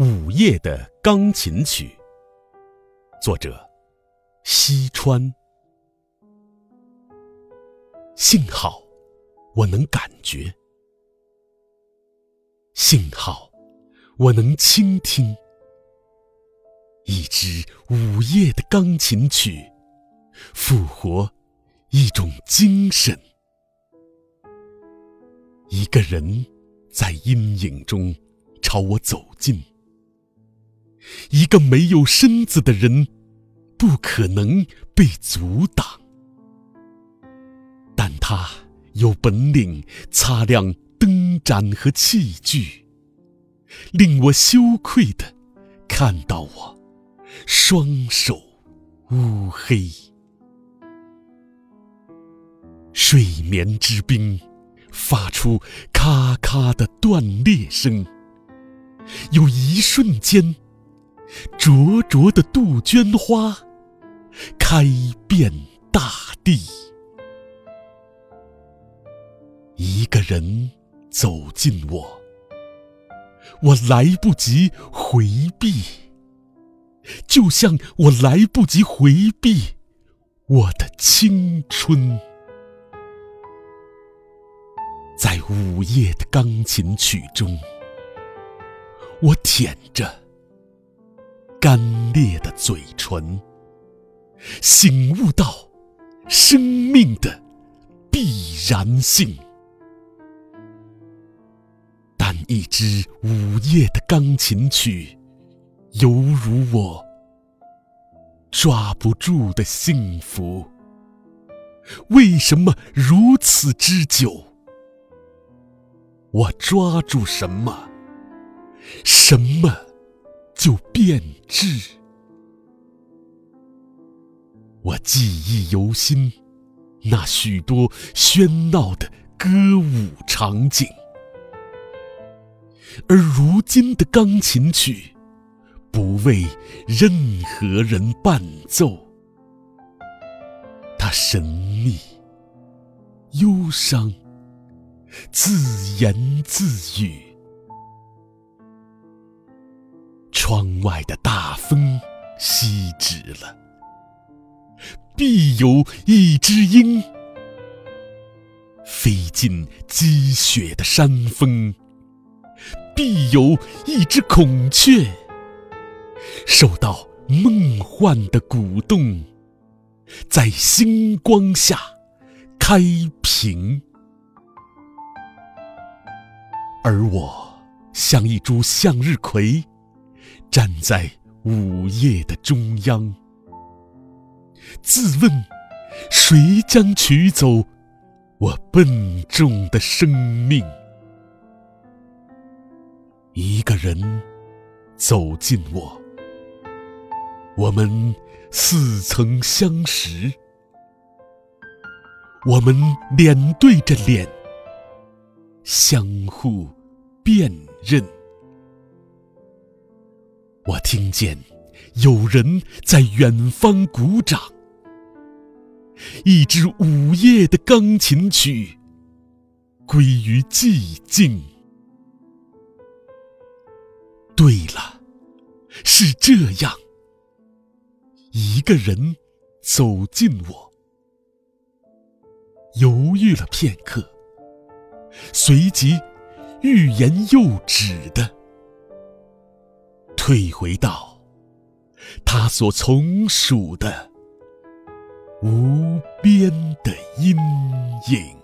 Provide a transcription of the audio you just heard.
午夜的钢琴曲，作者西川。幸好我能感觉，幸好我能倾听，一支午夜的钢琴曲，复活一种精神。一个人在阴影中朝我走近。一个没有身子的人，不可能被阻挡，但他有本领擦亮灯盏和器具，令我羞愧的看到我双手乌黑。睡眠之冰发出咔咔的断裂声，有一瞬间。灼灼的杜鹃花，开遍大地。一个人走近我，我来不及回避，就像我来不及回避我的青春。在午夜的钢琴曲中，我舔着。干裂的嘴唇，醒悟到生命的必然性。但一支午夜的钢琴曲，犹如我抓不住的幸福。为什么如此之久？我抓住什么？什么？就变质。我记忆犹新，那许多喧闹的歌舞场景，而如今的钢琴曲，不为任何人伴奏，它神秘、忧伤、自言自语。窗外的大风熄止了，必有一只鹰飞进积雪的山峰，必有一只孔雀受到梦幻的鼓动，在星光下开屏，而我像一株向日葵。站在午夜的中央，自问：谁将取走我笨重的生命？一个人走近我，我们似曾相识，我们脸对着脸，相互辨认。我听见有人在远方鼓掌，一支午夜的钢琴曲归于寂静。对了，是这样，一个人走近我，犹豫了片刻，随即欲言又止的。退回到他所从属的无边的阴影。